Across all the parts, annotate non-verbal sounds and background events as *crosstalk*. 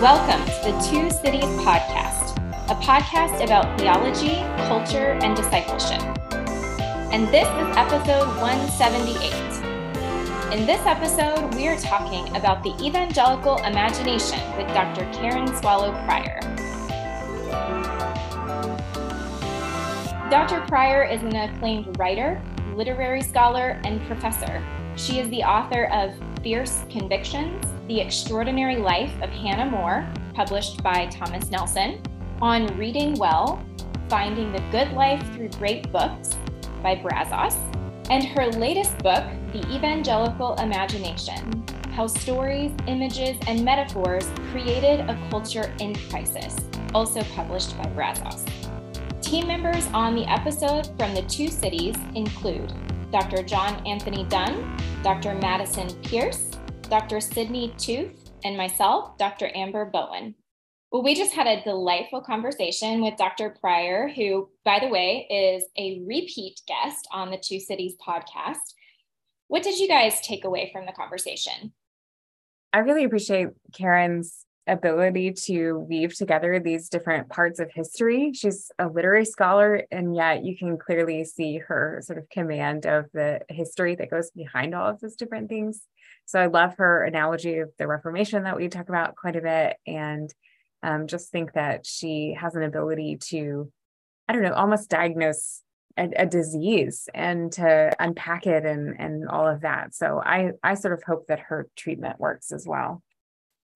Welcome to the Two Cities Podcast, a podcast about theology, culture, and discipleship. And this is episode 178. In this episode, we are talking about the evangelical imagination with Dr. Karen Swallow Prior. Dr. Prior is an acclaimed writer, literary scholar, and professor. She is the author of Fierce Convictions The Extraordinary Life of Hannah More, published by Thomas Nelson, On Reading Well Finding the Good Life Through Great Books by Brazos, and her latest book, The Evangelical Imagination How Stories, Images, and Metaphors Created a Culture in Crisis, also published by Brazos. Team members on the episode from the two cities include Dr. John Anthony Dunne, Dr. Madison Pierce, Dr. Sydney Tooth, and myself, Dr. Amber Bowen. Well, we just had a delightful conversation with Dr. Prior, who, by the way, is a repeat guest on the Two Cities podcast. What did you guys take away from the conversation? I really appreciate Karen's ability to weave together these different parts of history. She's a literary scholar, and yet you can clearly see her sort of command of the history that goes behind all of those different things. So I love her analogy of the Reformation that we talk about quite a bit, and um, just think that she has an ability to, I don't know, almost diagnose a, a, disease and to unpack it and and all of that. So I I sort of hope that her treatment works as well.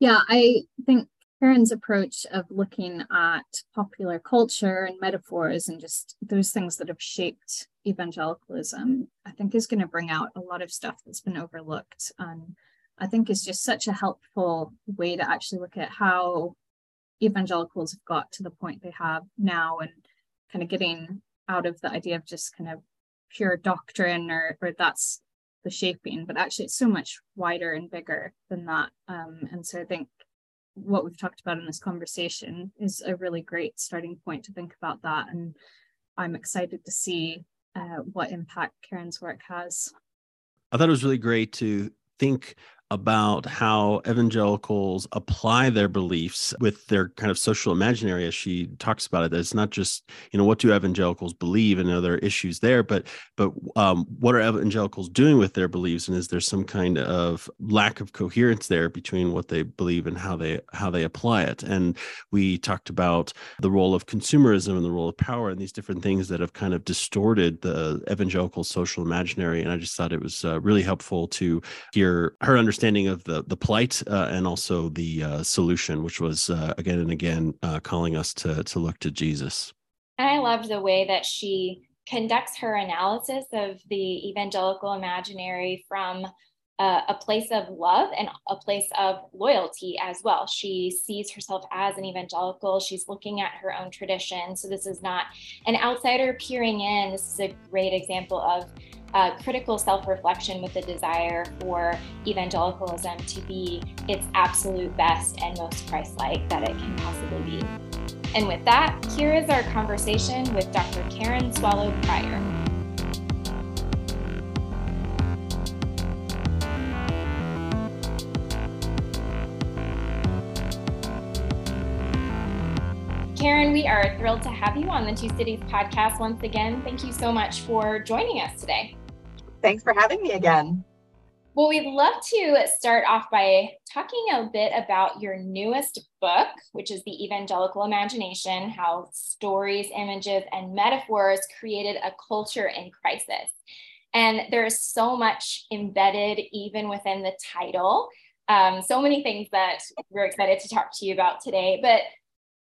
Yeah, I think Karen's approach of looking at popular culture and metaphors and just those things that have shaped evangelicalism, I think is going to bring out a lot of stuff that's been overlooked. And I think is just such a helpful way to actually look at how evangelicals have got to the point they have now and kind of getting out of the idea of just kind of pure doctrine or, or that's the shaping, but actually it's so much wider and bigger than that. Um, and so I think what we've talked about in this conversation is a really great starting point to think about that. And I'm excited to see uh, what impact Karen's work has. I thought it was really great to think about how evangelicals apply their beliefs with their kind of social imaginary as she talks about it that it's not just you know what do evangelicals believe and are there issues there but but um, what are evangelicals doing with their beliefs and is there some kind of lack of coherence there between what they believe and how they how they apply it? And we talked about the role of consumerism and the role of power and these different things that have kind of distorted the evangelical social imaginary and i just thought it was uh, really helpful to hear her understanding understanding of the the plight uh, and also the uh, solution, which was uh, again and again uh, calling us to to look to Jesus. And I loved the way that she conducts her analysis of the evangelical imaginary from uh, a place of love and a place of loyalty as well. She sees herself as an evangelical. She's looking at her own tradition. So this is not an outsider peering in. This is a great example of uh, critical self reflection with the desire for evangelicalism to be its absolute best and most Christ like that it can possibly be. And with that, here is our conversation with Dr. Karen Swallow Prior. Karen, we are thrilled to have you on the Two Cities podcast once again. Thank you so much for joining us today. Thanks for having me again. Well, we'd love to start off by talking a bit about your newest book, which is The Evangelical Imagination How Stories, Images, and Metaphors Created a Culture in Crisis. And there's so much embedded even within the title. Um, so many things that we're excited to talk to you about today. But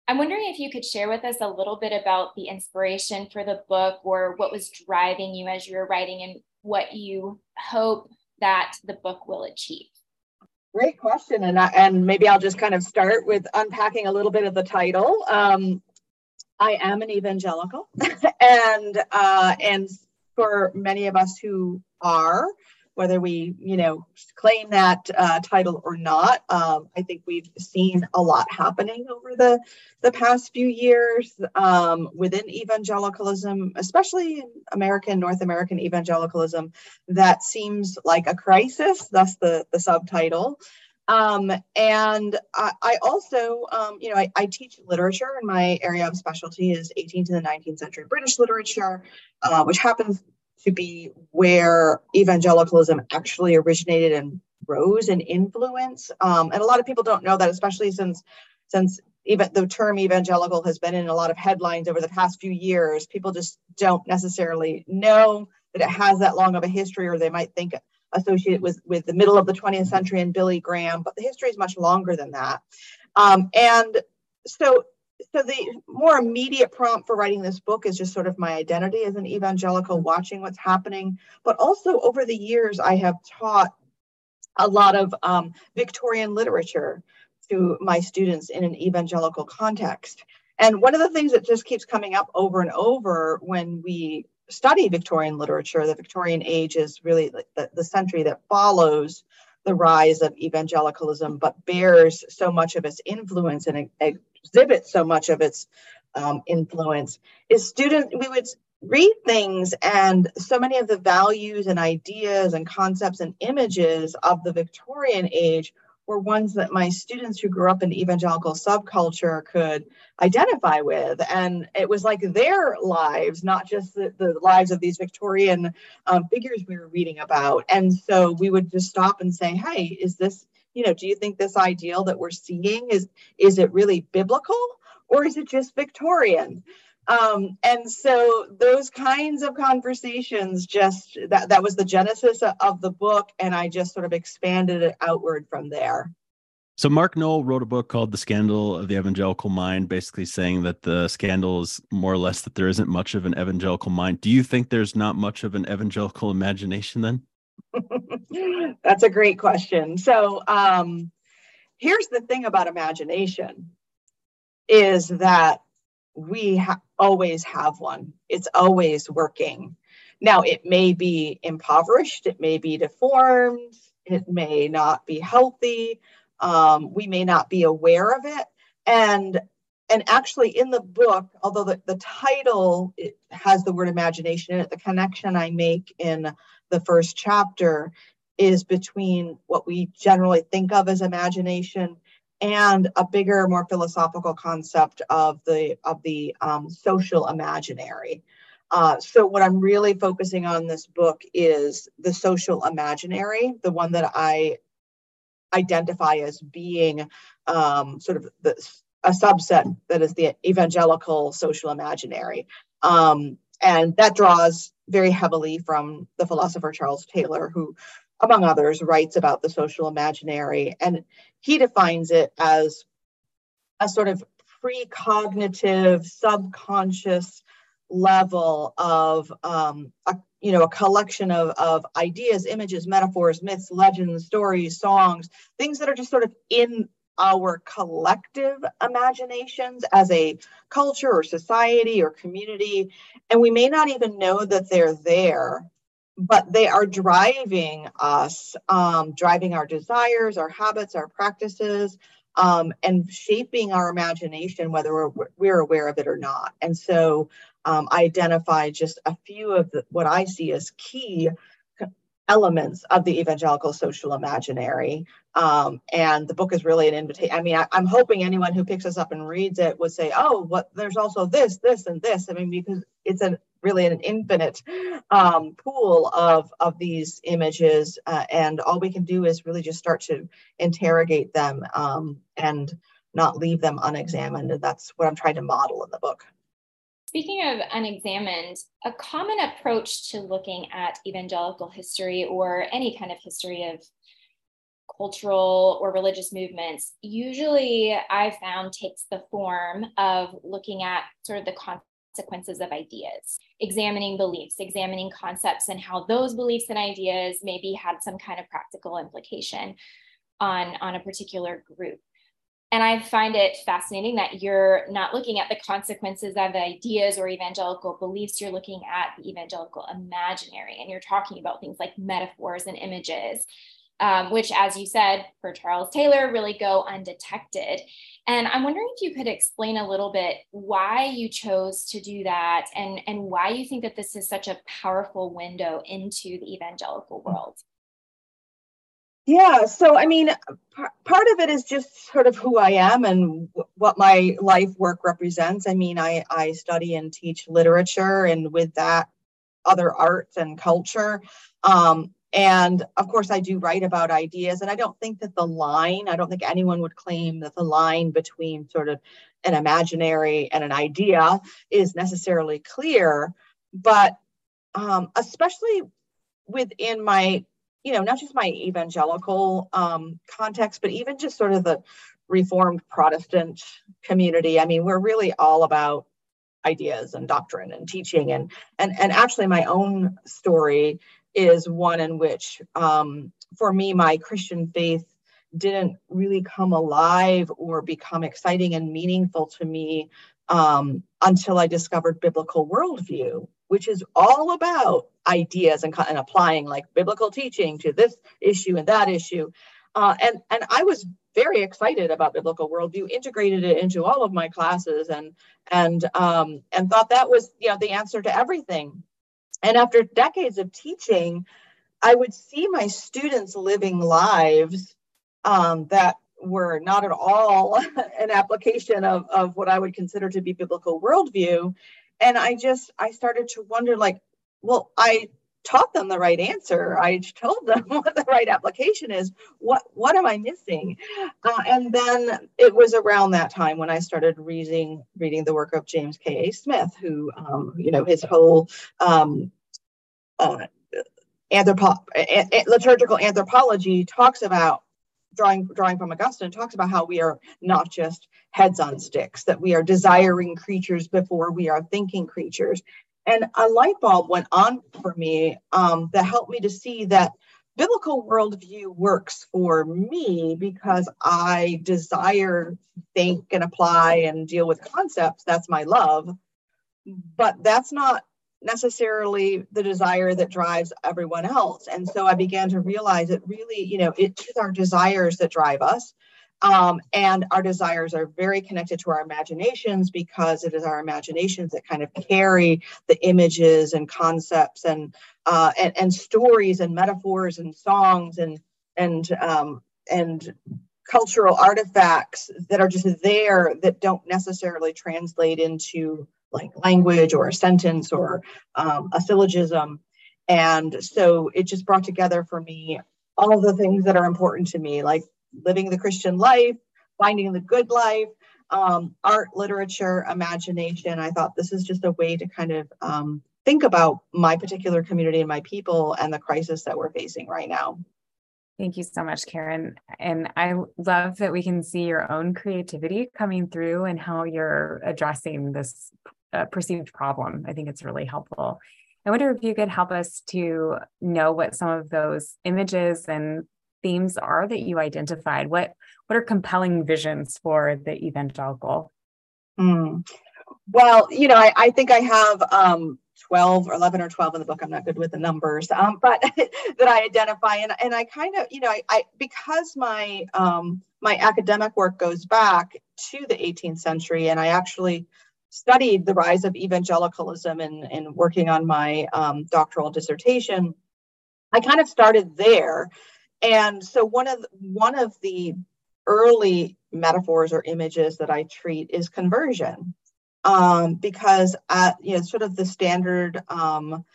I'm wondering if you could share with us a little bit about the inspiration for the book or what was driving you as you were writing and what you hope that the book will achieve? Great question, and I, and maybe I'll just kind of start with unpacking a little bit of the title. Um, I am an evangelical, *laughs* and uh, and for many of us who are, whether we, you know, claim that uh, title or not. Um, I think we've seen a lot happening over the, the past few years um, within evangelicalism, especially in American, North American evangelicalism, that seems like a crisis. That's the, the subtitle. Um, and I, I also, um, you know, I, I, teach literature, and my area of specialty is 18th to the 19th century British literature, uh, which happens to be where evangelicalism actually originated and rose in influence. Um, and a lot of people don't know that, especially since since even the term evangelical has been in a lot of headlines over the past few years. People just don't necessarily know that it has that long of a history, or they might think associated with, with the middle of the 20th century and Billy Graham, but the history is much longer than that. Um, and so, so the more immediate prompt for writing this book is just sort of my identity as an evangelical, watching what's happening. But also over the years, I have taught a lot of um, Victorian literature to my students in an evangelical context. And one of the things that just keeps coming up over and over when we study Victorian literature, the Victorian age is really the, the century that follows the rise of evangelicalism, but bears so much of its influence and exhibits so much of its um, influence. Is student we would read things and so many of the values and ideas and concepts and images of the Victorian age were ones that my students who grew up in evangelical subculture could identify with. And it was like their lives, not just the, the lives of these Victorian um, figures we were reading about. And so we would just stop and say, hey, is this, you know, do you think this ideal that we're seeing is, is it really biblical or is it just Victorian? um, and so those kinds of conversations just that that was the genesis of the book and i just sort of expanded it outward from there. So mark noll wrote a book called the scandal of the evangelical mind basically saying that the scandal is more or less that there isn't much of an evangelical mind. Do you think there's not much of an evangelical imagination then *laughs* that's a great question so um, here's the thing about imagination is that we ha- always have one. It's always working. Now, it may be impoverished, it may be deformed, it may not be healthy. Um, we may not be aware of it. And and actually in the book, although the, the title has the word imagination in it, the connection I make in the first chapter is between what we generally think of as imagination and a bigger, more philosophical concept of the of the um, social imaginary. Uh, so what I'm really focusing on this book is the social imaginary, the one that I identify as being um, sort of the, a subset that is the evangelical social imaginary. Um, and that draws very heavily from the philosopher Charles Taylor, who among others, writes about the social imaginary. And he defines it as a sort of precognitive, subconscious level of um, a, you know a collection of, of ideas images metaphors myths legends stories songs things that are just sort of in our collective imaginations as a culture or society or community and we may not even know that they're there but they are driving us, um, driving our desires, our habits, our practices, um, and shaping our imagination, whether we're, we're, aware of it or not. And so um, I identify just a few of the, what I see as key elements of the evangelical social imaginary. Um, and the book is really an invitation. I mean, I, am hoping anyone who picks this up and reads it would say, "Oh, what? There's also this, this, and this." I mean, because it's a really an infinite um, pool of of these images, uh, and all we can do is really just start to interrogate them um, and not leave them unexamined. And that's what I'm trying to model in the book. Speaking of unexamined, a common approach to looking at evangelical history or any kind of history of cultural or religious movements usually I found takes the form of looking at sort of the consequences of ideas, examining beliefs, examining concepts, and how those beliefs and ideas maybe had some kind of practical implication on, on a particular group. And I find it fascinating that you're not looking at the consequences of ideas or evangelical beliefs, you're looking at the evangelical imaginary, and you're talking about things like metaphors and images. Um, which, as you said, for Charles Taylor, really go undetected. And I'm wondering if you could explain a little bit why you chose to do that and, and why you think that this is such a powerful window into the evangelical world. Yeah, so I mean, p- part of it is just sort of who I am and w- what my life work represents. I mean, I I study and teach literature, and with that, other arts and culture. Um, and of course, I do write about ideas, and I don't think that the line, I don't think anyone would claim that the line between sort of an imaginary and an idea is necessarily clear. But um, especially within my, you know, not just my evangelical um, context, but even just sort of the Reformed Protestant community. I mean, we're really all about ideas and doctrine and teaching and and and actually my own story is one in which, um, for me, my Christian faith didn't really come alive or become exciting and meaningful to me um, until I discovered biblical worldview, which is all about ideas and, and applying like biblical teaching to this issue and that issue. Uh, and and I was very excited about biblical worldview, integrated it into all of my classes, and and um, and thought that was you know the answer to everything. And after decades of teaching, I would see my students living lives um, that were not at all *laughs* an application of, of what I would consider to be biblical worldview. And I just, I started to wonder like, well, I taught them the right answer. I told them *laughs* what the right application is. What what am I missing? Uh, and then it was around that time when I started reading reading the work of James K. A. Smith, who um, you know his whole um, uh, anthropo- a- liturgical anthropology talks about drawing drawing from Augustine talks about how we are not just heads on sticks, that we are desiring creatures before we are thinking creatures, and a light bulb went on for me um, that helped me to see that biblical worldview works for me because I desire think and apply and deal with concepts. That's my love. But that's not necessarily the desire that drives everyone else. And so I began to realize that really, you know, it is our desires that drive us. Um, and our desires are very connected to our imaginations because it is our imaginations that kind of carry the images and concepts and uh, and, and, stories and metaphors and songs and and um, and cultural artifacts that are just there that don't necessarily translate into like language or a sentence or um, a syllogism. And so it just brought together for me all the things that are important to me like living the Christian life, finding the good life, um, art, literature, imagination. I thought this is just a way to kind of um, think about my particular community and my people and the crisis that we're facing right now. Thank you so much, Karen. And I love that we can see your own creativity coming through and how you're addressing this uh, perceived problem. I think it's really helpful. I wonder if you could help us to know what some of those images and themes are that you identified? What what are compelling visions for the evangelical? Mm. Well, you know, I, I think I have um, 12 or 11 or 12 in the book. I'm not good with the numbers, um, but *laughs* that I identify. And, and I kind of, you know, I, I because my um, my academic work goes back to the 18th century, and I actually studied the rise of evangelicalism in, in working on my um, doctoral dissertation. I kind of started there and so one of one of the early metaphors or images that I treat is conversion, um, because at you know sort of the standard um,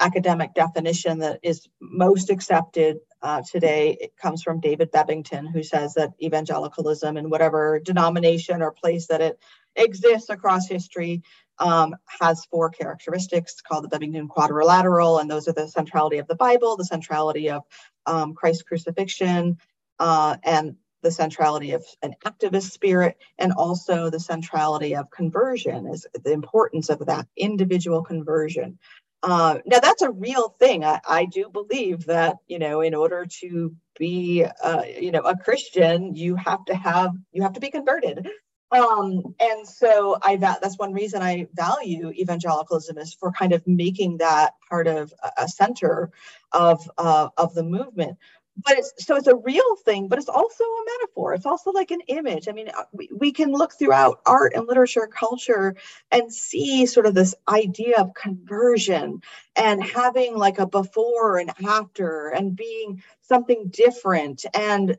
academic definition that is most accepted uh, today it comes from David Bebbington, who says that evangelicalism, in whatever denomination or place that it exists across history, um, has four characteristics called the Bebbington quadrilateral, and those are the centrality of the Bible, the centrality of um, Christ's crucifixion, uh, and the centrality of an activist spirit, and also the centrality of conversion, is the importance of that individual conversion. Uh, now that's a real thing. I, I, do believe that you know, in order to be, uh, you know, a Christian, you have to have you have to be converted. Um, and so I that's one reason I value evangelicalism is for kind of making that part of a center of uh, of the movement. but it's so it's a real thing but it's also a metaphor. It's also like an image. I mean uh, we, we can look throughout art and literature culture and see sort of this idea of conversion and having like a before and after and being something different. And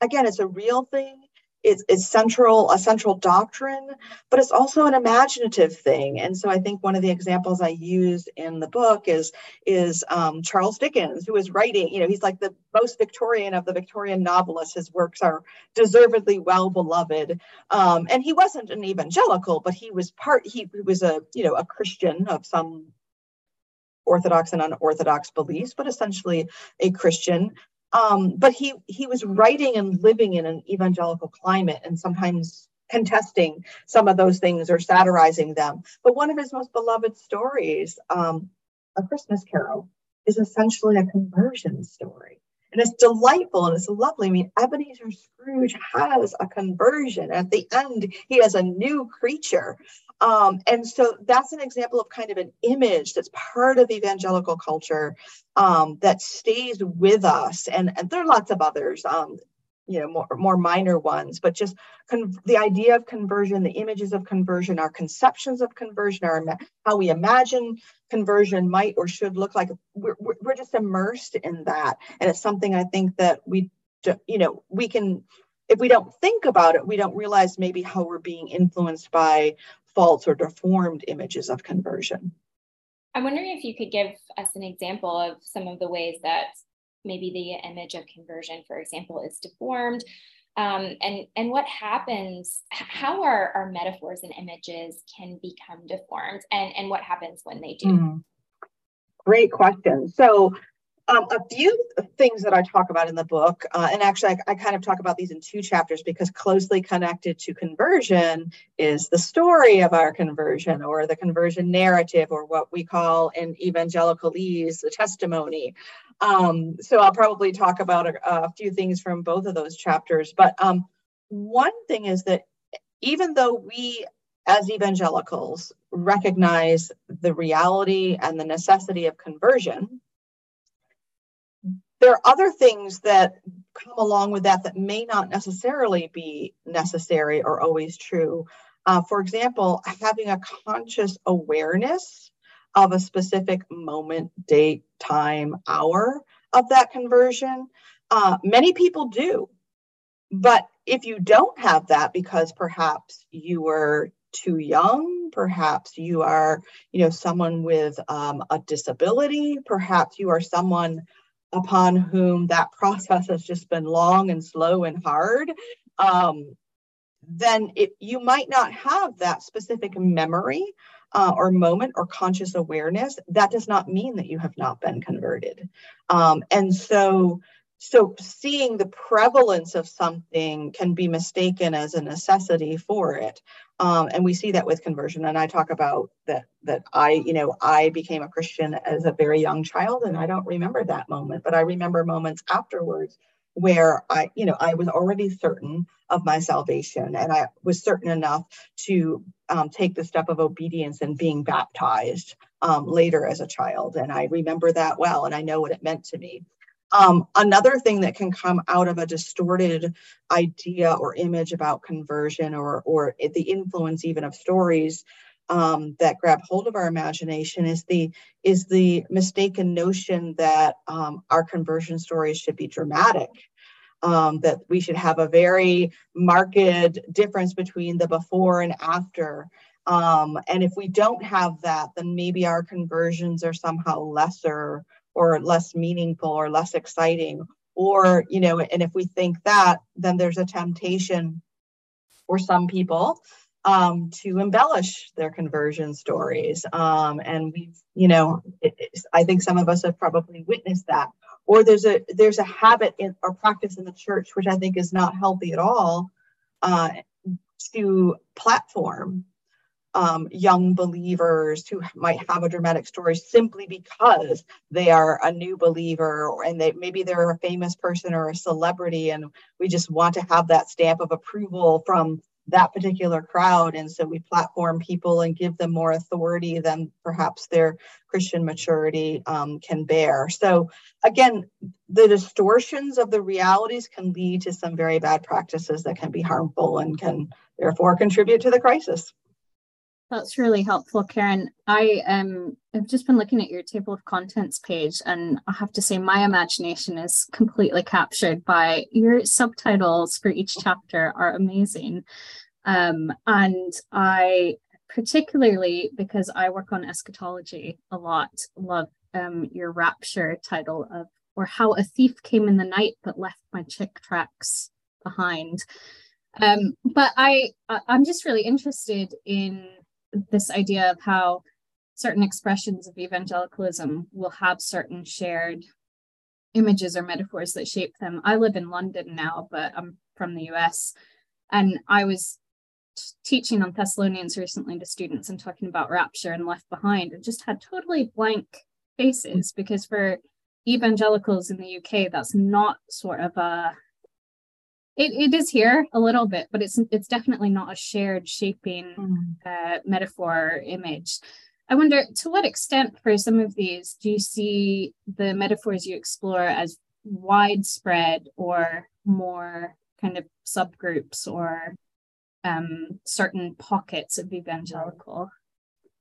again it's a real thing is, is central a central doctrine but it's also an imaginative thing. And so i think one of the examples i use in the book is is um, charles dickens who is writing you know he's like the most victorian of the victorian novelists. His works are deservedly well beloved. Um, and he wasn't an evangelical but he was part he, he was a you know a christian of some orthodox and unorthodox beliefs but essentially a christian um, but he he was writing and living in an evangelical climate and sometimes contesting some of those things or satirizing them. But one of his most beloved stories, um, A Christmas Carol, is essentially a conversion story. And it's delightful and it's lovely. I mean, Ebenezer Scrooge has a conversion. At the end, he has a new creature. Um, and so that's an example of kind of an image that's part of evangelical culture um, that stays with us. And, and there are lots of others, um, you know, more, more minor ones, but just con- the idea of conversion, the images of conversion, our conceptions of conversion, our how we imagine conversion might or should look like. We're, we're just immersed in that. And it's something I think that we, you know, we can if we don't think about it, we don't realize maybe how we're being influenced by false or deformed images of conversion. I'm wondering if you could give us an example of some of the ways that maybe the image of conversion, for example, is deformed. Um, and and what happens how our, our metaphors and images can become deformed and and what happens when they do mm. great question so um, a few things that I talk about in the book, uh, and actually, I, I, kind of talk about these in two chapters because closely connected to conversion is the story of our conversion or the conversion narrative, or what we call in evangelicalese the testimony. Um, so I'll probably talk about a, a, few things from both of those chapters. But um, one thing is that even though we as evangelicals recognize the reality and the necessity of conversion, there are other things that come along with that that may not necessarily be necessary or always true. Uh, for example, having a conscious awareness of a specific moment, date, time, hour of that conversion. Uh, many people do. But if you don't have that because perhaps you were too young, perhaps you are, you know, someone with um, a disability, perhaps you are someone upon whom that process has just been long and slow and hard, um, then it, you might not have that specific memory uh, or moment or conscious awareness. That does not mean that you have not been converted. Um, and so, so seeing the prevalence of something can be mistaken as a necessity for it. Um, and we see that with conversion. And I talk about that that I, you know, I became a Christian as a very young child, and I don't remember that moment, but I remember moments afterwards where I, you know, I was already certain of my salvation, and I was certain enough to um, take the step of obedience and being baptized um, later as a child. And I remember that well, and I know what it meant to me. Um, another thing that can come out of a distorted idea or image about conversion or, or the influence even of stories um, that grab hold of our imagination is the is the mistaken notion that um, our conversion stories should be dramatic. Um, that we should have a very marked difference between the before and after. Um, and if we don't have that then maybe our conversions are somehow lesser or less meaningful or less exciting or you know and if we think that then there's a temptation for some people um, to embellish their conversion stories. Um, and we've you know it, i think some of us have probably witnessed that. Or there's a there's a habit in, or practice in the church which i think is not healthy at all uh, to platform um, young believers who might have a dramatic story simply because they are a new believer and they maybe they're a famous person or a celebrity and we just want to have that stamp of approval from that particular crowd. And so we platform people and give them more authority than perhaps their Christian maturity um, can bear. So, again, the distortions of the realities can lead to some very bad practices that can be harmful and can therefore contribute to the crisis. That's really helpful, Karen. I um have just been looking at your table of contents page, and I have to say my imagination is completely captured by your subtitles for each chapter are amazing. Um, and I particularly because I work on eschatology a lot, love um, your rapture title of or how a thief came in the night but left my Chick tracts behind. Um, but I I'm just really interested in this idea of how certain expressions of evangelicalism will have certain shared images or metaphors that shape them. I live in London now, but I'm from the US. And I was teaching on Thessalonians recently to students and talking about rapture and left behind and just had totally blank faces because for evangelicals in the UK, that's not sort of a it, it is here a little bit, but it's it's definitely not a shared shaping mm. uh, metaphor or image. I wonder to what extent for some of these do you see the metaphors you explore as widespread or more kind of subgroups or um, certain pockets of evangelical?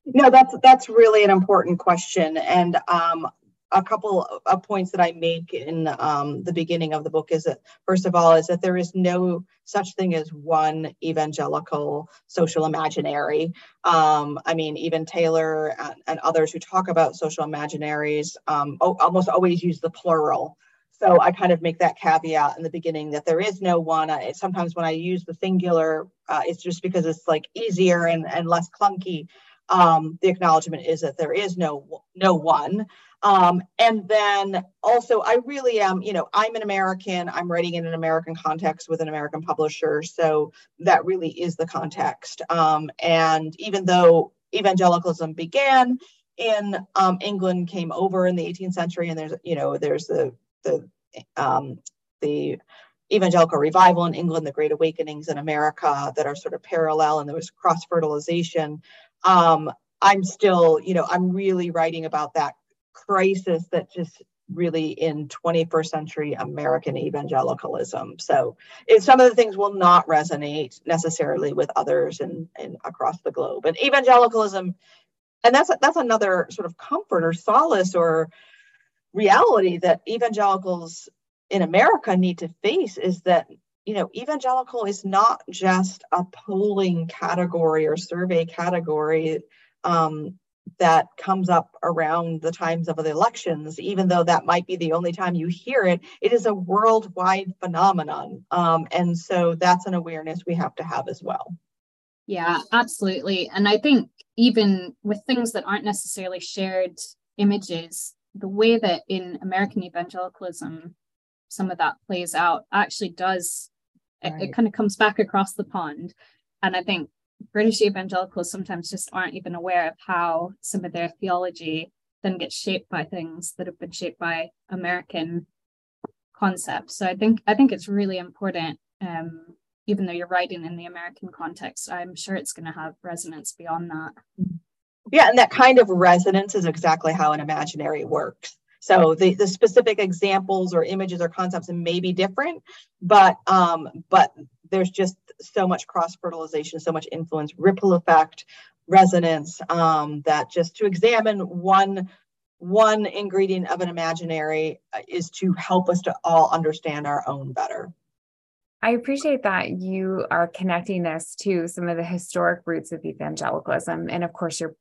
No, that's that's really an important question, and um, a couple of points that I make in um, the beginning of the book is that, first of all, is that there is no such thing as one evangelical social imaginary. Um, I mean, even Taylor and, and, others who talk about social imaginaries um, almost always use the plural. So I kind of make that caveat in the beginning that there is no one. I, sometimes when I use the singular, uh, it's just because it's like easier and, and less clunky. Um, the acknowledgement is that there is no no one. Um, and then also, I really am, you know, I'm an American, I'm writing in an American context with an American publisher. So that really is the context. Um, and even though evangelicalism began in um, England, came over in the 18th century, and there's, you know, there's the, the, um, the evangelical revival in England, the Great Awakenings in America that are sort of parallel, and there was cross fertilization. Um, I'm still, you know, I'm really writing about that crisis that just really in 21st century American evangelicalism. So some of the things will not resonate necessarily with others and in, across the globe. And evangelicalism, and that's that's another sort of comfort or solace or reality that evangelicals in America need to face is that you know evangelical is not just a polling category or survey category um, that comes up around the times of the elections, even though that might be the only time you hear it, it is a worldwide phenomenon. Um, and so that's an awareness we have to have as well. Yeah, absolutely. And I think even with things that aren't necessarily shared images, the way that in American evangelicalism some of that plays out actually does, right. it, it kind of comes back across the pond. And I think British evangelicals sometimes just aren't even aware of how some of their theology then gets shaped by things that have been shaped by American concepts. So I think I think it's really important. Um, even though you're writing in the American context, I'm sure it's going to have resonance beyond that. Yeah, and that kind of resonance is exactly how an imaginary works. So the, the specific examples or images or concepts may be different, but um, but there's just so much cross fertilization, so much influence, ripple effect, resonance um, that just to examine one one ingredient of an imaginary uh, is to help us to all understand our own better. I appreciate that you are connecting us to some of the historic roots of evangelicalism, and of course, you're,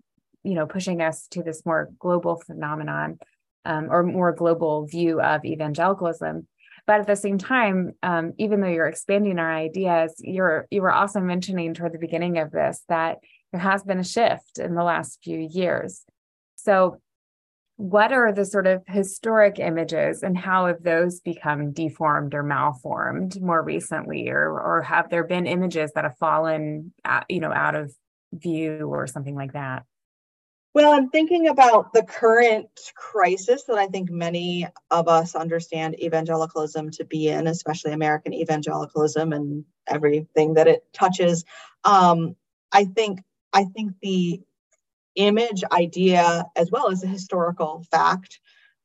you know, pushing us to this more global phenomenon um, or more global view of evangelicalism. But at the same time, um, even though you're expanding our ideas, you're you were also mentioning toward the beginning of this that there has been a shift in the last few years. So, what are the sort of historic images, and how have those become deformed or malformed more recently, or or have there been images that have fallen, at, you know, out of view or something like that? Well, I'm thinking about the current crisis that I think many of us understand evangelicalism to be in, especially American evangelicalism and everything that it touches. Um, I think I think the image idea as well as the historical fact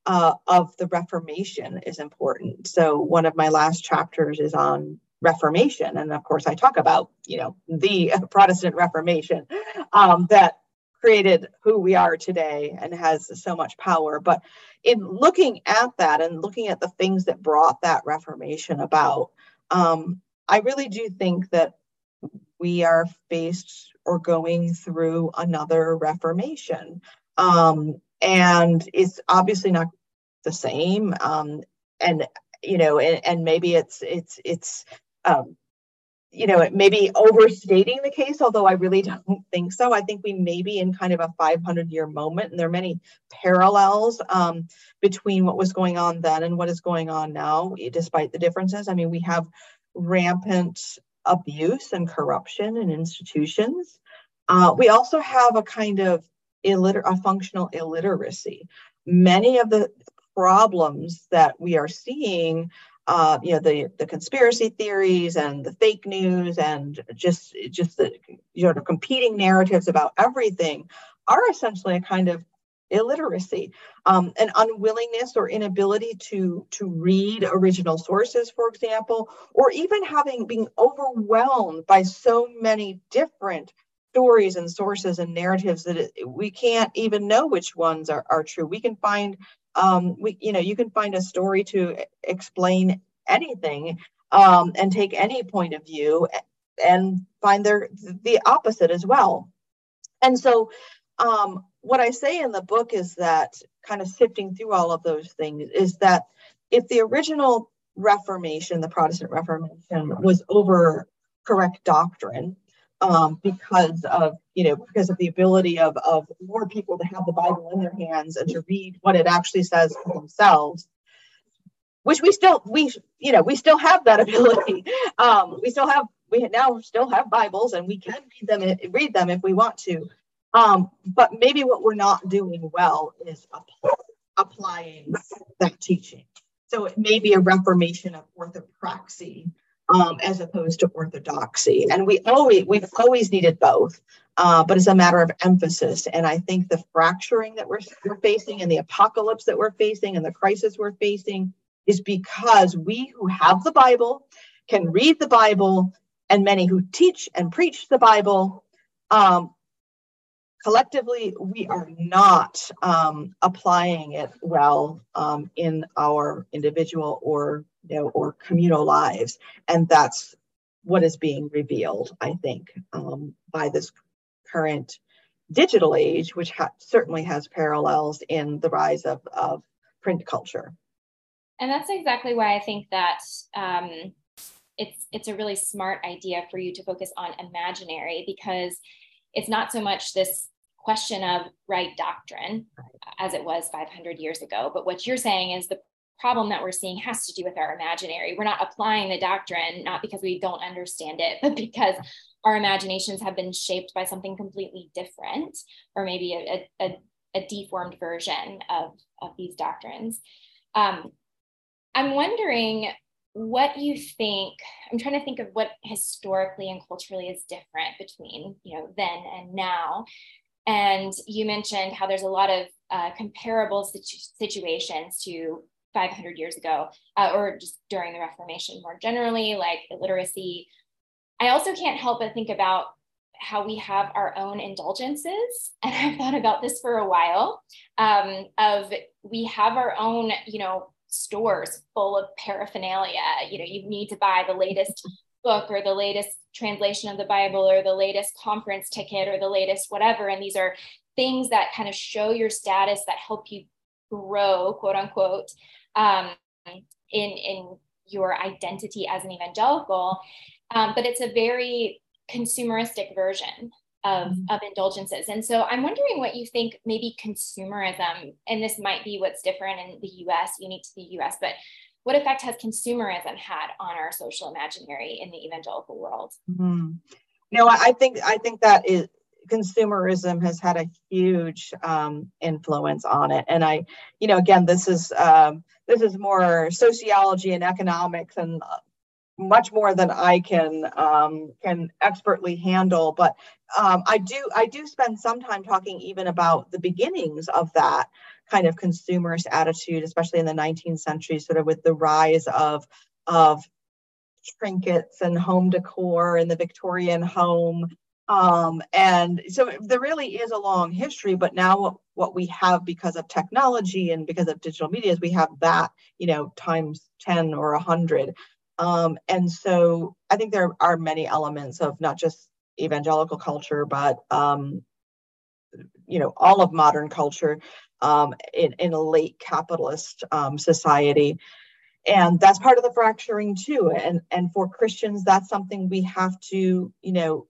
uh, of the Reformation is important. So one of my last chapters is on Reformation, and of course I talk about you know the *laughs* Protestant Reformation um, that created who we are today and has so much power. But in looking at that and looking at the things that brought that Reformation about, um, I really do think that we are faced or going through another Reformation. Um, and it's obviously not the same. Um, and you know, and, and maybe it's it's it's um, you know, it may be overstating the case, although I really *laughs* don't think so. I think we may be in kind of a 500 year moment, and there are many parallels um, between what was going on then and what is going on now, despite the differences. I mean, we have rampant abuse and corruption in institutions. Uh, we also have a kind of illiter- a functional illiteracy. Many of the problems that we are seeing uh, you know the the conspiracy theories and the fake news and just just the you know competing narratives about everything are essentially a kind of illiteracy um, an unwillingness or inability to to read original sources for example or even having being overwhelmed by so many different stories and sources and narratives that it, we can't even know which ones are, are true. We can find um, we you know you can find a story to explain anything um, and take any point of view and find their the opposite as well. And so um, what i say in the book is that kind of sifting through all of those things is that if the original reformation the protestant reformation was over correct doctrine um, because of you know because of the ability of of more people to have the Bible in their hands and to read what it actually says for themselves. Which we still we you know we still have that *laughs* ability. Um, we still have we now still have Bibles and we can read them read them if we want to. Um, but maybe what we're not doing well is applying that teaching. So it may be a reformation of orthopraxy um, as opposed to orthodoxy. And we always we've always needed both, uh, but it's a matter of emphasis. And I think the fracturing that we're, we're facing and the apocalypse that we're facing and the crisis we're facing is because we who have the Bible can read the Bible, and many who teach and preach the Bible um, collectively we are not um, applying it well um, in our individual or you know or communal lives and that's what is being revealed i think um, by this current digital age which ha- certainly has parallels in the rise of, of print culture and that's exactly why i think that um, it's it's a really smart idea for you to focus on imaginary because it's not so much this question of right doctrine as it was 500 years ago. But what you're saying is the problem that we're seeing has to do with our imaginary. We're not applying the doctrine, not because we don't understand it, but because our imaginations have been shaped by something completely different, or maybe a, a, a deformed version of, of these doctrines. Um, I'm wondering what you think i'm trying to think of what historically and culturally is different between you know then and now and you mentioned how there's a lot of uh, comparable situ- situations to 500 years ago, uh, or just during the Reformation more generally, like illiteracy. I also can't help but think about how we have our own indulgences. *laughs* And I've thought about this for a while um, of we have our own, you know, stores full of paraphernalia. You know, you need to buy the latest book or the latest translation of the Bible or the latest conference ticket or the latest whatever. And these are things that kind of show your status that help you grow, quote unquote, um, in, in your identity as an evangelical. Um, but it's a very consumeristic version of, mm-hmm. of indulgences. And so I'm wondering what you think maybe consumerism, and this might be what's different in the US, unique to the US, but what effect has consumerism had on our social imaginary in the evangelical world? Mm-hmm. No, I think I think that is consumerism has had a huge um, influence on it. And I, you know, again, this is um, this is more sociology and economics and uh, much more than I can um, can expertly handle. But um, I do I do spend some time talking even about the beginnings of that kind of consumerist attitude, especially in the 19th century, sort of with the rise of of trinkets and home decor in the Victorian home. Um, and so there really is a long history, but now what, what we have because of technology and because of digital media is we have that, you know, times 10 or 100. Um, and so I think there are many elements of not just evangelical culture, but um, you know, all of modern culture um, in, in a late capitalist um, society. And that's part of the fracturing too. And, and for Christians, that's something we have to, you know,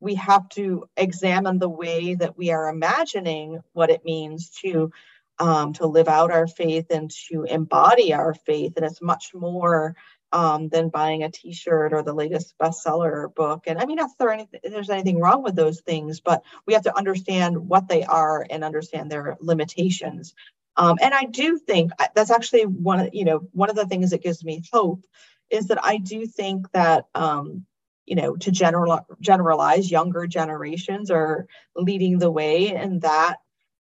we have to examine the way that we are imagining what it means to um, to live out our faith and to embody our faith. And it's much more um, than buying a T-shirt or the latest bestseller book. And I mean, if there there's anything wrong with those things, but we have to understand what they are and understand their limitations. Um, and I do think that's actually one of you know one of the things that gives me hope is that I do think that um, you know to general generalize younger generations are leading the way in that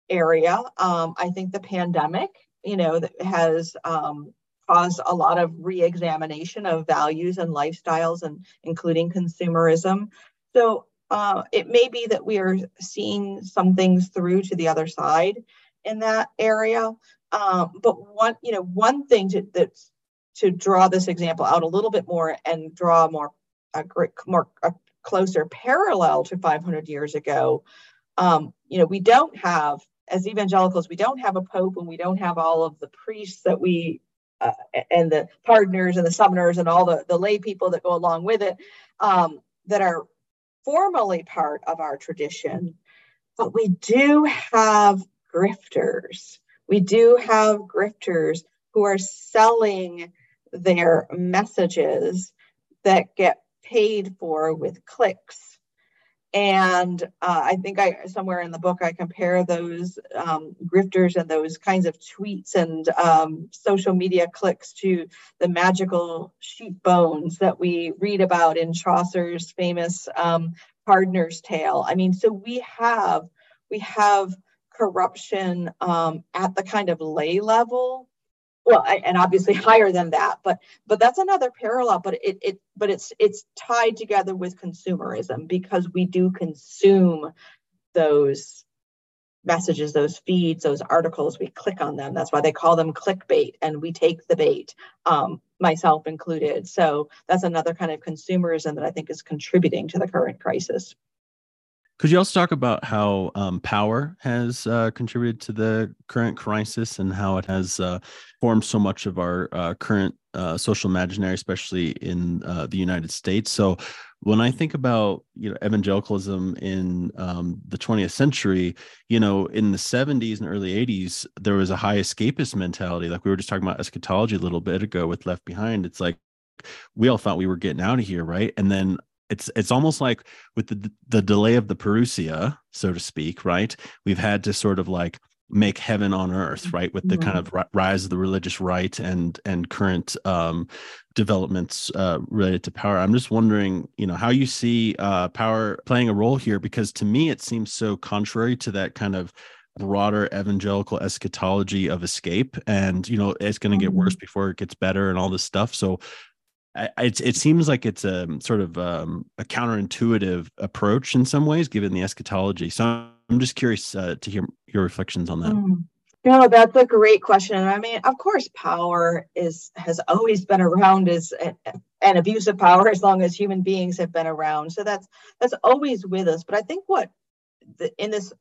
area. Um, I think the pandemic you know that has um, caused a lot of re-examination of values and lifestyles and including consumerism so uh, it may be that we are seeing some things through to the other side in that area um, but one you know one thing to that's to draw this example out a little bit more and draw more a great more a closer parallel to 500 years ago um, you know we don't have as evangelicals we don't have a pope and we don't have all of the priests that we uh, and the pardoners and the summoners and all the, the lay people that go along with it um, that are formally part of our tradition. But we do have grifters. We do have grifters who are selling their messages that get paid for with clicks and uh, I think I somewhere in the book I compare those um, grifters and those kinds of tweets and um, social media clicks to the magical sheep bones that we read about in Chaucer's famous um, Pardoner's Tale. I mean, so we have we have corruption um, at the kind of lay level well and obviously *laughs* higher than that but but that's another parallel but it it but it's it's tied together with consumerism because we do consume those messages those feeds those articles. We click on them. That's why they call them clickbait and we take the bait um, myself included. So that's another kind of consumerism that i think is contributing to the current crisis could you also talk about how um, power has uh, contributed to the current crisis and how it has uh, formed so much of our uh, current uh, social imaginary, especially in uh, the United States? So, when I think about you know evangelicalism in um, the 20th century, you know, in the 70s and early 80s, there was a high escapist mentality. Like we were just talking about eschatology a little bit ago with Left Behind. It's like we all thought we were getting out of here, right? And then it's it's almost like with the the delay of the Parousia, so to speak right we've had to sort of like make heaven on earth right with the kind mm-hmm. of rise of the religious right and and current um developments uh related to power i'm just wondering you know how you see uh power playing a role here because to me it seems so contrary to that kind of broader evangelical eschatology of escape and you know it's going to get worse mm-hmm. before it gets better and all this stuff so it, it seems like it's a sort of um, a counterintuitive approach in some ways, given the eschatology. So I'm just curious uh, to hear your reflections on that. Mm. No, that's a great question. I mean, of course, power is has always been around as an abuse of power as long as human beings have been around. So that's that's always with us. But I think what the, in this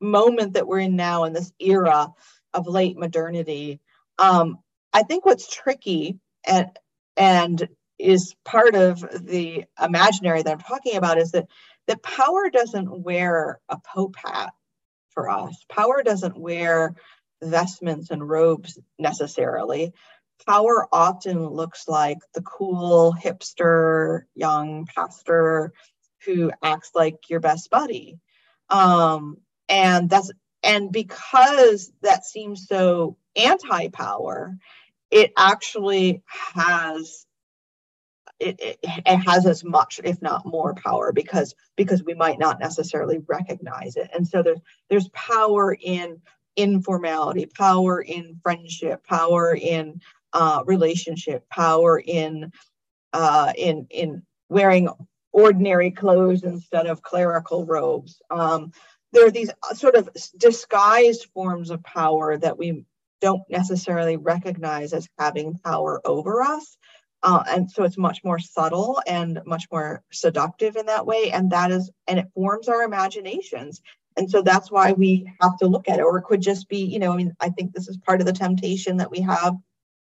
moment that we're in now, in this era of late modernity, um, I think what's tricky and and is part of the imaginary that I'm talking about is that that power doesn't wear a pope hat for us. Power doesn't wear vestments and robes necessarily. Power often looks like the cool hipster young pastor who acts like your best buddy. Um, and that's and because that seems so anti-power, it actually has it, it, it, has as much if not more power because because we might not necessarily recognize it. And so there's there's power in informality power in friendship power in uh, relationship power in uh, in in wearing ordinary clothes instead of clerical robes. Um, there are these sort of disguised forms of power that we don't necessarily recognize as having power over us uh, and so it's much more subtle and much more seductive in that way. And that is, and it forms our imaginations. And so that's why we have to look at it. Or it could just be, you know, I mean, I think this is part of the temptation that we have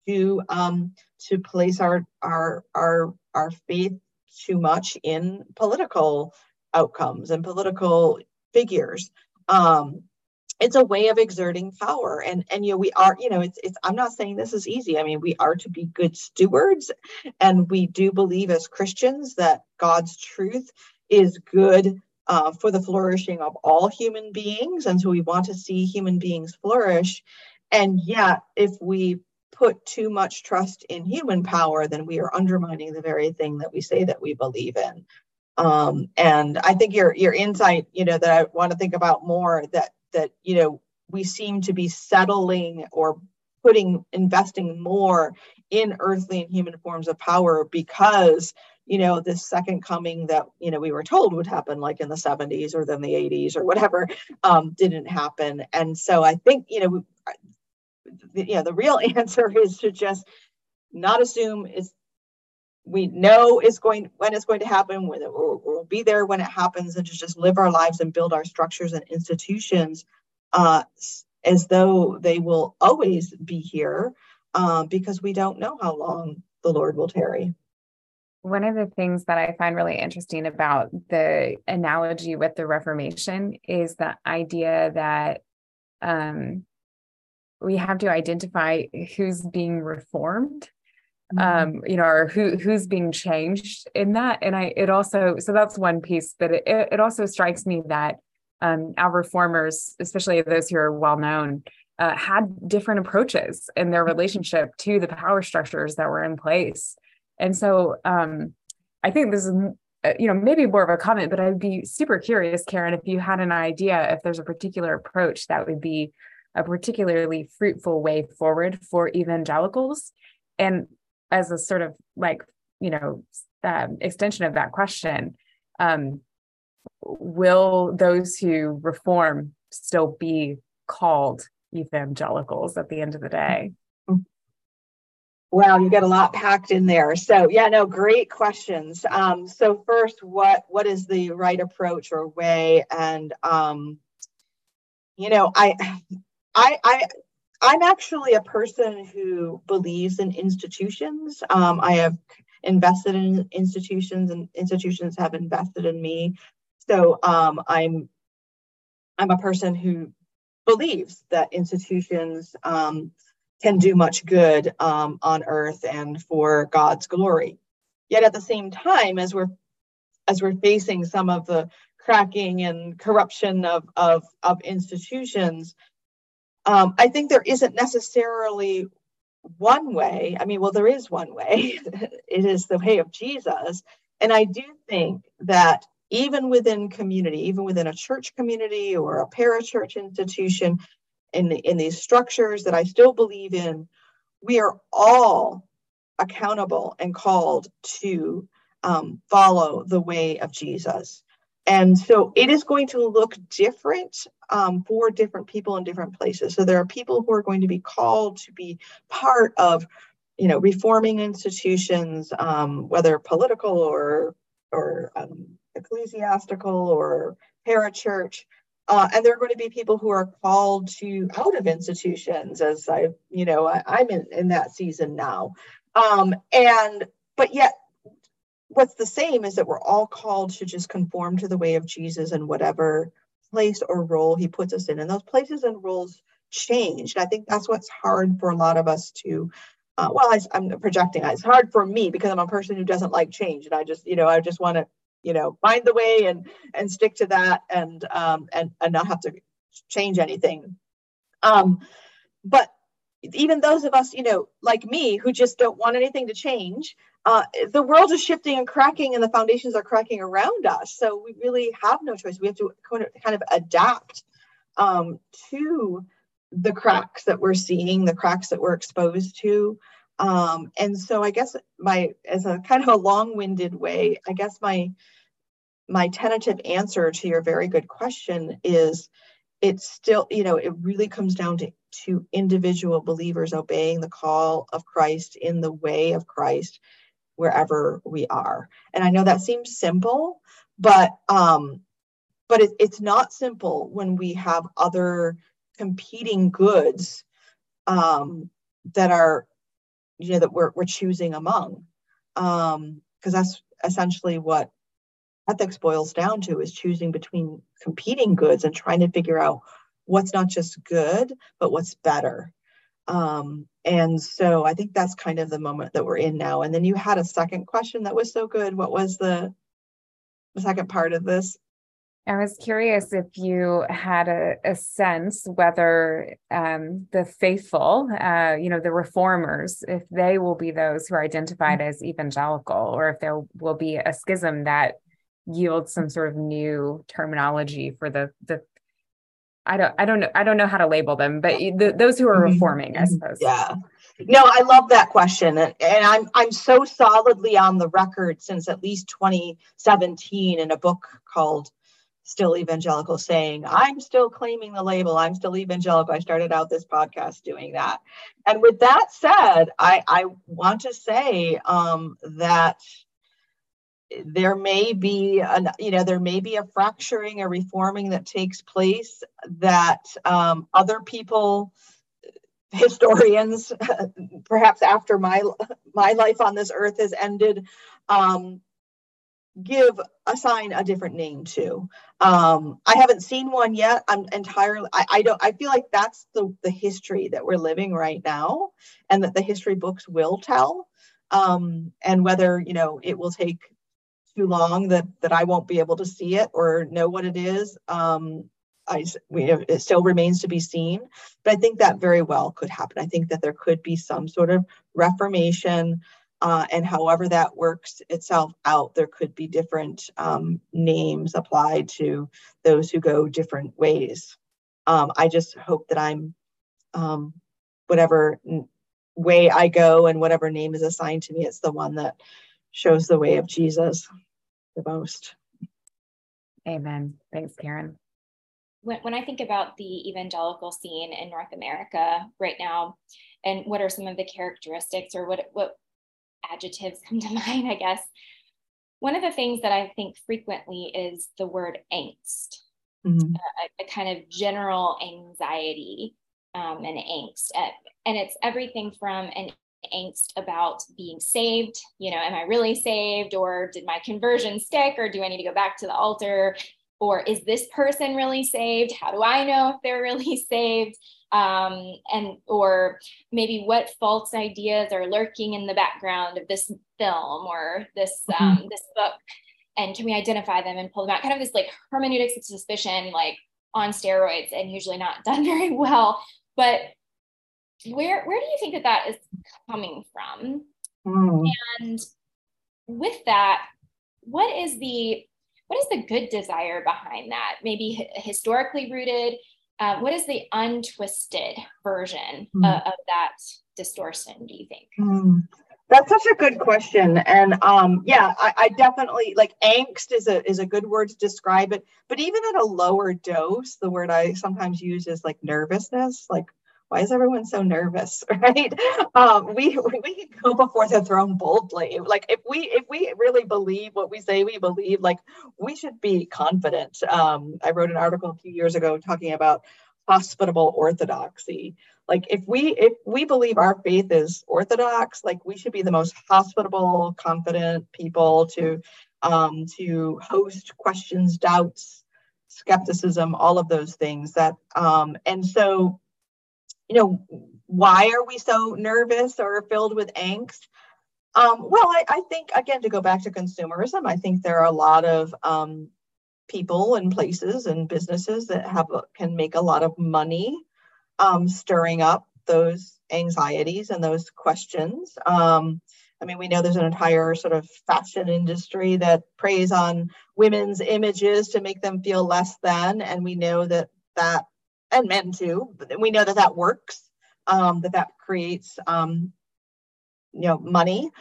to um, to place our our our our faith too much in political outcomes and political figures. Um, it's a way of exerting power. And and you know we are you know it's it's i'm not saying this is easy. I mean we are to be good stewards. And we do believe as christians that god's truth is good uh, for the flourishing of all human beings. And so we want to see human beings flourish. And yet if we put too much trust in human power then we are undermining the very thing that we say that we believe in. Um, and i think your your insight you know that i want to think about more that that you know we seem to be settling or putting investing more in earthly and human forms of power because you know this second coming that you know we were told would happen like in the 70s or then the 80s or whatever um, didn't happen. And so i think you know you know the real *laughs* answer is to just not assume it's we know it's going when it's going to happen when it will, we'll be there when it happens and to just live our lives and build our structures and institutions uh, as though they will always be here uh, because we don't know how long the lord will tarry one of the things that i find really interesting about the analogy with the reformation is the idea that um, we have to identify who's being reformed. Um you know or who who's being changed in that. And i it also so that's one piece but it, it also strikes me that um our reformers especially those who are well known uh, had different approaches in their relationship to the power structures that were in place. And so um i think this is uh, you know maybe more of a comment but i'd be super curious karen if you had an idea if there's a particular approach that would be a particularly fruitful way forward for evangelicals. And as a sort of like you know um, extension of that question um, will those who reform still be called evangelicals at the end of the day Wow, you got a lot packed in there. So yeah, no, great questions. Um, so first, what what is the right approach or way? And um, you know, I I I I'm actually a person who believes in institutions. Um, I have invested in institutions, and institutions have invested in me. So um, I'm I'm a person who believes that institutions um, can do much good um, on earth and for God's glory. Yet at the same time, as we're as we're facing some of the cracking and corruption of, of, of institutions, um, I think there isn't necessarily one way. I mean, well, there is one way. *laughs* it is the way of Jesus. And I do think that even within community, even within a church community or a parachurch institution, in, in these structures that I still believe in, we are all accountable and called to um, follow the way of Jesus. And so it is going to look different um, for different people in different places. So there are people who are going to be called to be part of, you know, reforming institutions, um, whether political or or um, ecclesiastical or parachurch. Uh, and there are going to be people who are called to out of institutions, as I, you know, I, am in, in that season now. Um, and but yet what's the same is that we're all called to just conform to the way of Jesus and whatever place or role he puts us in. And those places and roles change. And I think that's what's hard for a lot of us to. Uh, well, I, am projecting. It's hard for me because I'm a person who doesn't like change, and I just, you know, I just want to you know find the way and and stick to that and um and and not have to change anything um but even those of us you know like me who just don't want anything to change uh, the world is shifting and cracking and the foundations are cracking around us. So we really have no choice. We have to kind of adapt um, to the cracks that we're seeing the cracks that we're exposed to. Um, and so i guess my as a kind of a long-winded way i guess my my tentative answer to your very good question is it's still you know it really comes down to to individual believers obeying the call of christ in the way of christ wherever we are. And i know that seems simple but um but it, it's not simple when we have other competing goods um that are you know that we're, we're choosing among. Um because that's essentially what ethics boils down to is choosing between competing goods and trying to figure out what's not just good but what's better. Um, and so i think that's kind of the moment that we're in now. And then you had a second question that was so good. What was the, the second part of this? I was curious if you had a, a sense whether um, the faithful, uh, you know, the reformers, if they will be those who are identified as evangelical, or if there will be a schism that yields some sort of new terminology for the the. I don't. I don't know. I don't know how to label them, but the, those who are mm-hmm. reforming, I mm-hmm. suppose. Yeah. No, I love that question, and, and I'm I'm so solidly on the record since at least 2017 in a book called still evangelical saying i'm still claiming the label i'm still evangelical i started out this podcast doing that and with that said i i want to say um, that there may be an you know there may be a fracturing a reforming that takes place that um, other people *laughs* historians *laughs* perhaps after my my life on this earth has ended um, give assign a different name to. Um, I haven't seen one yet. I'm entirely I, I don't I feel like that's the the history that we're living right now and that the history books will tell. Um, and whether you know it will take too long that that I won't be able to see it or know what it is. Um, I we it still remains to be seen, but I think that very well could happen. I think that there could be some sort of reformation uh, and however that works itself out, there could be different um, names applied to those who go different ways. Um, I just hope that I'm, um, whatever way I go and whatever name is assigned to me, it's the one that shows the way of Jesus the most. Amen. Thanks, Karen. When, when I think about the evangelical scene in North America right now, and what are some of the characteristics or what, what adjectives come to *laughs* mind, I guess. One of the things that I think frequently is the word angst, mm-hmm. a, a, kind of general anxiety um, and angst. And it's everything from an angst about being saved, you know, am I really saved? Or did my conversion stick? Or do I need to go back to the altar? Or is this person really saved? How do I know if they're *laughs* really saved? um, and or maybe what false ideas are lurking in the background of this film or this mm-hmm. um, this book and can we identify them and pull them out kind of this like hermeneutics of suspicion like on steroids and usually not *laughs* done very well but where where do you think that that is coming from mm. and with that what is the what is the good desire behind that maybe historically rooted uh, what is the untwisted version mm. of, of, that distortion do you think mm. that's such a good question and um, yeah I, I, definitely like angst is a is a good word to describe it but even at a lower dose the word i sometimes use is like nervousness like why is everyone so nervous *laughs* right? Um, we we can go before the throne boldly. Like if we if we really believe what we say we believe like we should be confident. Um, i wrote an article a few years ago talking about hospitable orthodoxy. Like if we if we believe our faith is orthodox like we should be the most hospitable confident people to um, to host questions doubts skepticism all of those things that um, and so you know, why are we so nervous or filled with angst? Um, well, I, I, think again to go back to consumerism, I think there are a lot of um, people and places and businesses that have can make a lot of money um, stirring up those anxieties and those questions. Um, I mean, we know there's an entire sort of fashion industry that preys on women's images to make them feel less than, and we know that that, and men too, we know that that works. Um, that that creates, um, you know, money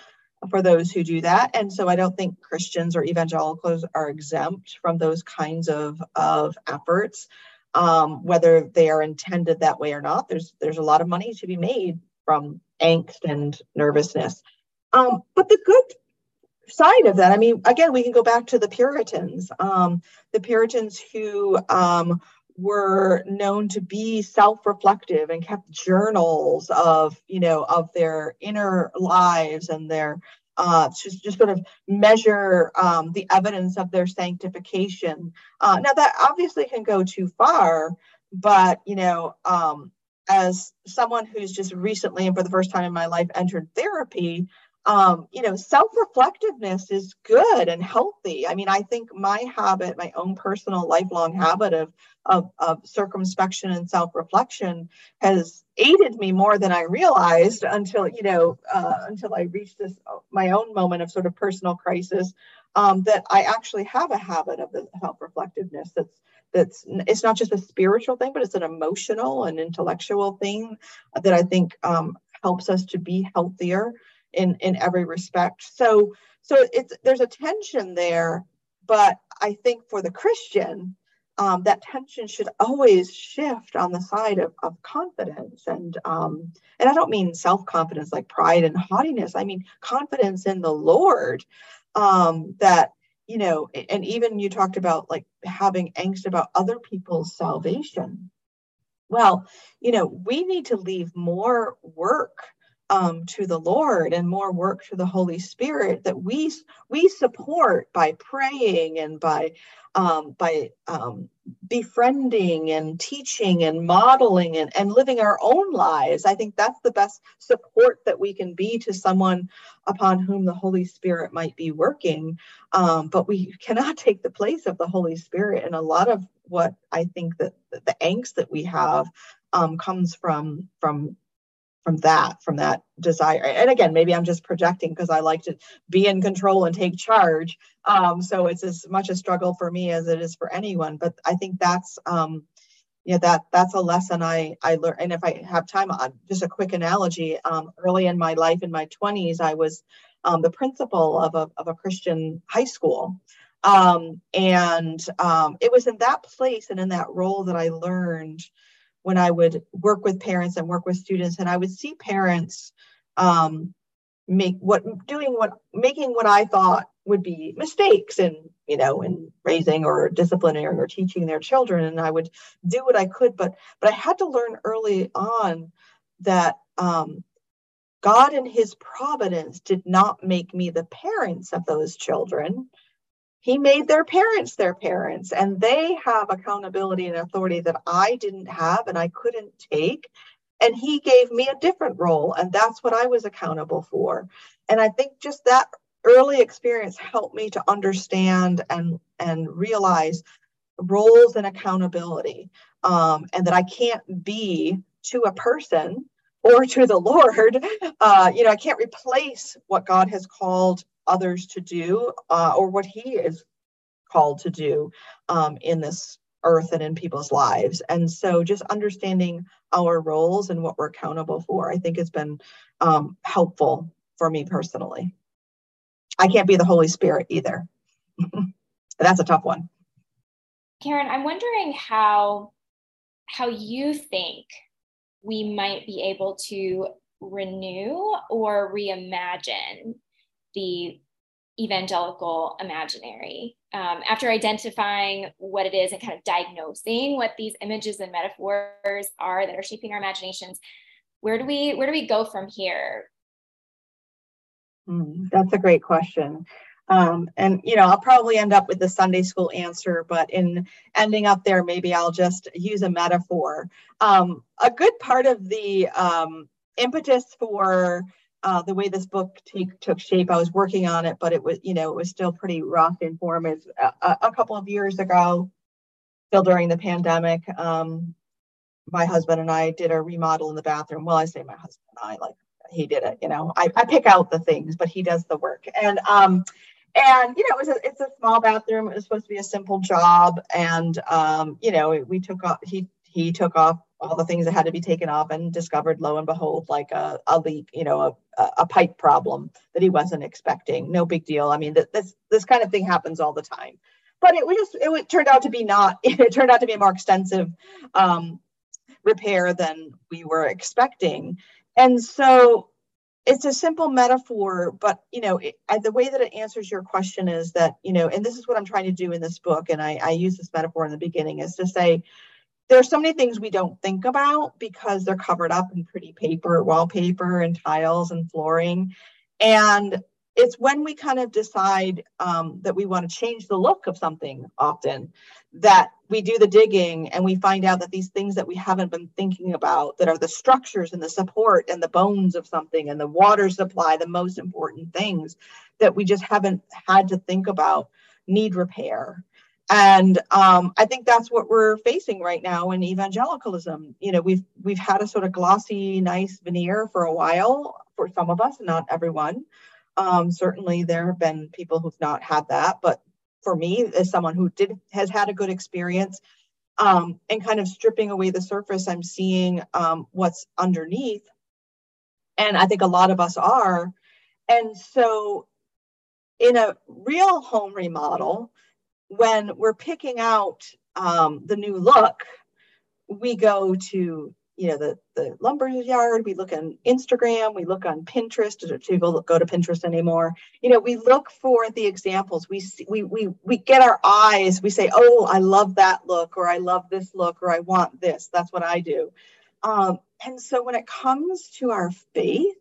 for those who do that. And so I don't think Christians or evangelicals are exempt from those kinds of, of efforts, um, whether they are intended that way or not. There's there's a lot of money to be made from angst and nervousness. Um, but the good side of that, I mean, again, we can go back to the Puritans, um, the Puritans who um, were known to be self-reflective and kept journals of you know of their inner lives and their uh, just, just sort of measure um, the evidence of their sanctification. Uh, now that obviously can go too far, but you know, um, as someone who's just recently and for the first time in my life entered therapy, um, you know, self reflectiveness is good and healthy. I mean, I think my habit, my own personal lifelong habit of, of, of circumspection and self reflection has aided me more than I realized until, you know, uh, until I reached this, my own moment of sort of personal crisis, um, that I actually have a habit of the self reflectiveness that's that's it's not just a spiritual thing but it's an emotional and intellectual thing that i think um, helps us to be healthier in in every respect. So so it's there's a tension there but i think for the christian um, that tension should always shift on the side of, of confidence. And um, and i don't mean self-confidence like pride and haughtiness. I mean confidence in the lord um, that you know and even you talked about like having angst about other people's salvation. Well you know we need to leave more work um, to the Lord and more work to the Holy Spirit that we we support by praying and by um, by um, befriending and teaching and modeling and, and living our own lives. I think that's the best support that we can be to someone upon whom the Holy Spirit might be working. Um, but we cannot *laughs* take the place of the Holy Spirit. And a lot of what I think that the angst that we have um, comes from from from that from that desire. And again maybe i'm just projecting because i like to be in control and take charge. Um, so it's as much a struggle for me as it is for anyone but i think that's um, yeah that that's a lesson i i learned and if i have time on uh, just a quick analogy um, early in my life in my 20s i was um, the principal of a, of a christian high school. Um, and um, it was in that place and in that role that i learned when I would work with parents and work with students, and I would see parents um, make what doing what making what I thought would be mistakes in you know in raising or disciplining or teaching their children, and I would do what I could, but but I had to learn early on that um, God in His providence did not make me the parents of those children he made their parents their parents and they have accountability and authority that I didn't have and I couldn't take. And he gave me a different role, and that's what I was accountable for. And I think just that early experience helped me to understand and and realize roles and accountability, um, and that I can't be to a person or to the *laughs* Lord. Uh, you know, I can't replace what God has called others to do uh, or what he is called to do um, in this earth and in people's lives. And so just understanding our roles and what we're accountable for, I think has been um, helpful for me personally. I can't be the Holy Spirit either. *laughs* That's a tough one. Karen, I'm wondering how how you think we might be able to renew or reimagine the evangelical imaginary. Um, after identifying what it is and kind of diagnosing what these images and metaphors are that are shaping our imaginations, where do we where do we go from here? Mm, that's a great question. Um, and you know, I'll probably end up with the Sunday school answer, but in ending up there, maybe I'll just use a metaphor. Um, a good part of the um, impetus for uh, the way this book take, took shape, I was working on it, but it was, you know, it was still pretty rough in form. It's a, a couple of years ago, still during the pandemic. Um, my husband and I did a remodel in the bathroom. Well, I say my husband and I, like he did it. You know, I, I pick out the things, but he does the work. And um, and you know, it was a, it's a small bathroom. It was supposed to be a simple job, and um, you know, we took off. He he took off all the things that had to be taken off and discovered, lo and behold, like a, a leak, you know, a, a pipe problem that he wasn't expecting. No big deal. I mean, this this kind of thing happens all the time. But it was just it turned out to be not. *laughs* It turned out to be a more extensive um, repair than we were expecting. And so it's a simple metaphor, but you know, it, the way that it answers your question is that, you know, and this is what I'm trying to do in this book, and I, I use this metaphor in the beginning, is to say there's so many things we don't think about because they're covered up in pretty paper, wallpaper, and tiles and flooring. And it's when we kind of decide um, that we want to change the look of something often that we do the digging and we find out that these things that we haven't been thinking about that are the structures and the support and the bones of something and the water supply the most important things that we just haven't had to think about need repair and um, i think that's what we're facing right now in evangelicalism. You know we've we've had a sort of glossy nice veneer for a while for some of us not everyone. Um, certainly, there have been people who've not had that, but for me, as someone who did has had a good experience, um, and kind of stripping away the surface, I'm seeing um, what's underneath, and I think a lot of us are. And so, in a real home remodel, when we're picking out um, the new look, we go to you know the the lumber yard we look on instagram we look on pinterest do people go to pinterest anymore? You know we look for the examples. We see, we we we get our eyes we say oh i love that look or i love this look or i want this. That's what i do. Um, and so when it comes to our faith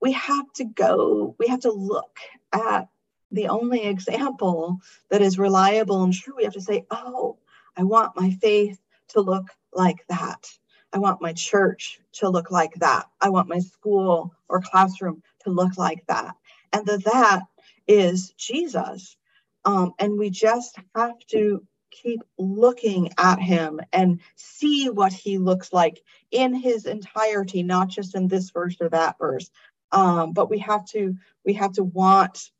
we have to go we have to look at the only example that is reliable and true we have to say oh i want my faith to look like that. I want my church to look like that. I want my school or classroom to look like that. And the that is Jesus. Um, and we just have to keep looking at him and see what he looks like in his entirety, not just in this verse or that verse. Um, but we have to we have to want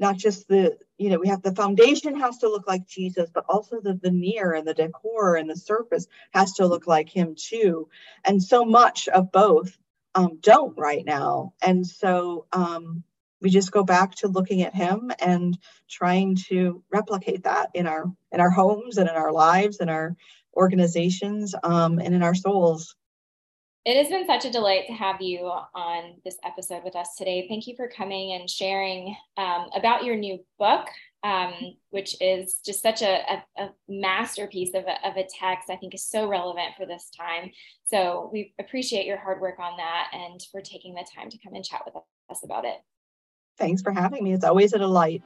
not just the you know we have the foundation has to look like jesus but also the veneer and the decor and the surface has to look like him too. And so much of both um, don't right now. And so um, we just go back to looking at him and trying to replicate that in our in our homes and in our lives and our organizations um, and in our souls it has been such a delight to have you on this episode with us today. Thank you for coming and sharing um, about your new book, um, which is just such a, a, a masterpiece of a, of a text, I think is so relevant for this time. So we appreciate your hard work on that and for taking the time to come and chat with us about it. Thanks for having me. It's always a delight.